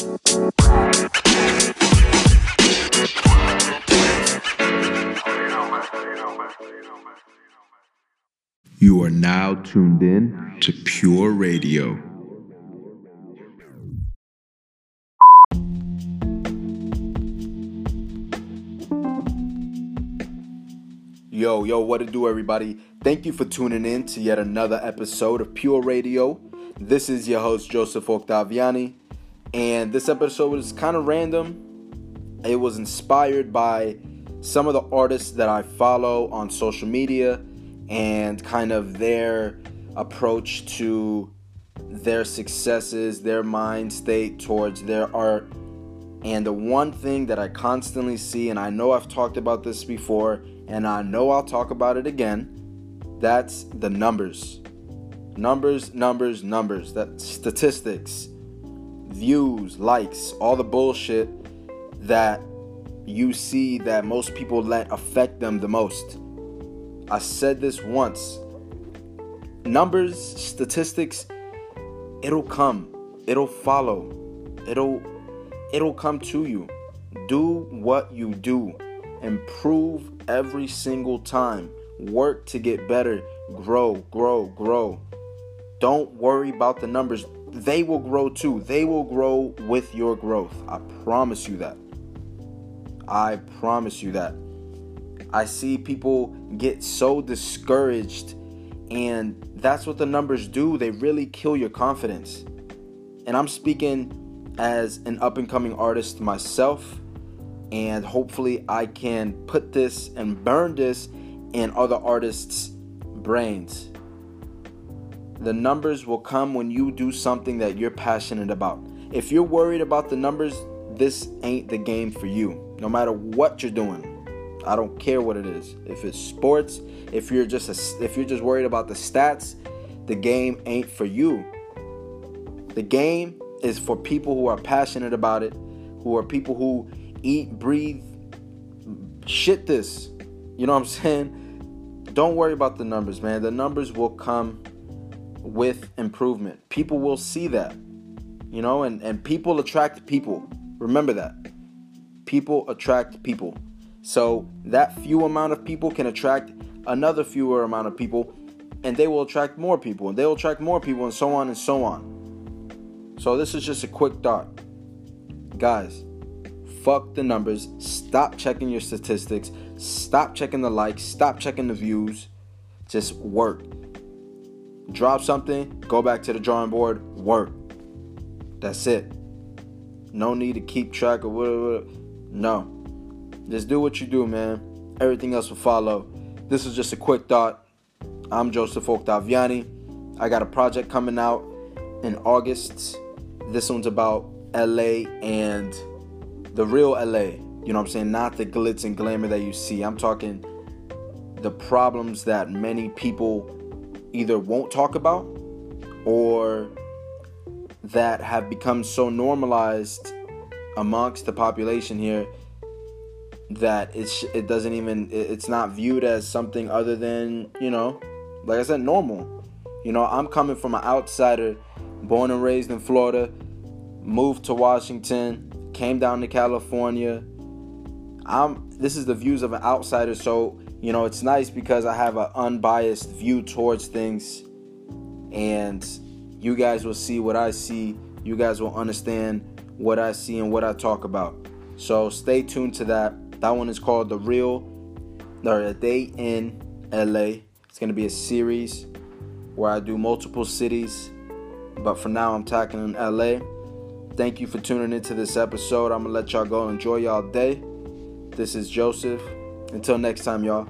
You are now tuned in to Pure Radio. Yo, yo, what to do, everybody? Thank you for tuning in to yet another episode of Pure Radio. This is your host, Joseph Octaviani, and this episode was kind of random. It was inspired by some of the artists that I follow on social media and kind of their approach to their successes, their mind state towards their art. And the one thing that I constantly see, and I know I've talked about this before, and I know I'll talk about it again, that's the numbers. Numbers, numbers, numbers. That statistics, views, likes, all the bullshit that you see that most people let affect them the most. I said this once. Numbers, statistics, it'll come. It'll follow. It'll it'll come to you. Do what you do. Improve every single time. Work to get better. Grow, grow, grow. Don't worry about the numbers. They will grow too. They will grow with your growth. I promise you that. I promise you that. I see people get so discouraged, and that's what the numbers do. They really kill your confidence. And I'm speaking as an up and coming artist myself, and hopefully, I can put this and burn this in other artists' brains. The numbers will come when you do something that you're passionate about. If you're worried about the numbers, this ain't the game for you. No matter what you're doing. I don't care what it is. If it's sports, if you're just a, if you're just worried about the stats, the game ain't for you. The game is for people who are passionate about it, who are people who eat, breathe, shit this. You know what I'm saying? Don't worry about the numbers, man. The numbers will come with improvement. People will see that. You know, and, and people attract people. Remember that. People attract people. So that few amount of people can attract another fewer amount of people, and they will attract more people, and they will attract more people, and so on and so on. So this is just a quick thought. Guys, fuck the numbers. Stop checking your statistics. Stop checking the likes. Stop checking the views. Just work. Drop something, go back to the drawing board, work. That's it. No need to keep track of whatever. No. Just do what you do, man. Everything else will follow. This is just a quick thought. I'm Joseph Octaviani. I got a project coming out in August. This one's about LA and the real LA. You know what I'm saying? Not the glitz and glamour that you see. I'm talking the problems that many people either won't talk about or that have become so normalized amongst the population here that it's it doesn't even it's not viewed as something other than you know like i said normal. You know i'm coming from an outsider born and raised in florida moved to washington came down to california. I'm this is the views of an outsider. So you know it's nice because i have an unbiased view towards things and you guys will see what i see you guys will understand what i see and what i talk about so stay tuned to that that one is called The Real or A Day in LA. It's going to be a series where I do multiple cities, but for now I'm tackling LA. Thank you for tuning into this episode. I'm going to let y'all go enjoy y'all day. This is Joseph. Until next time, y'all.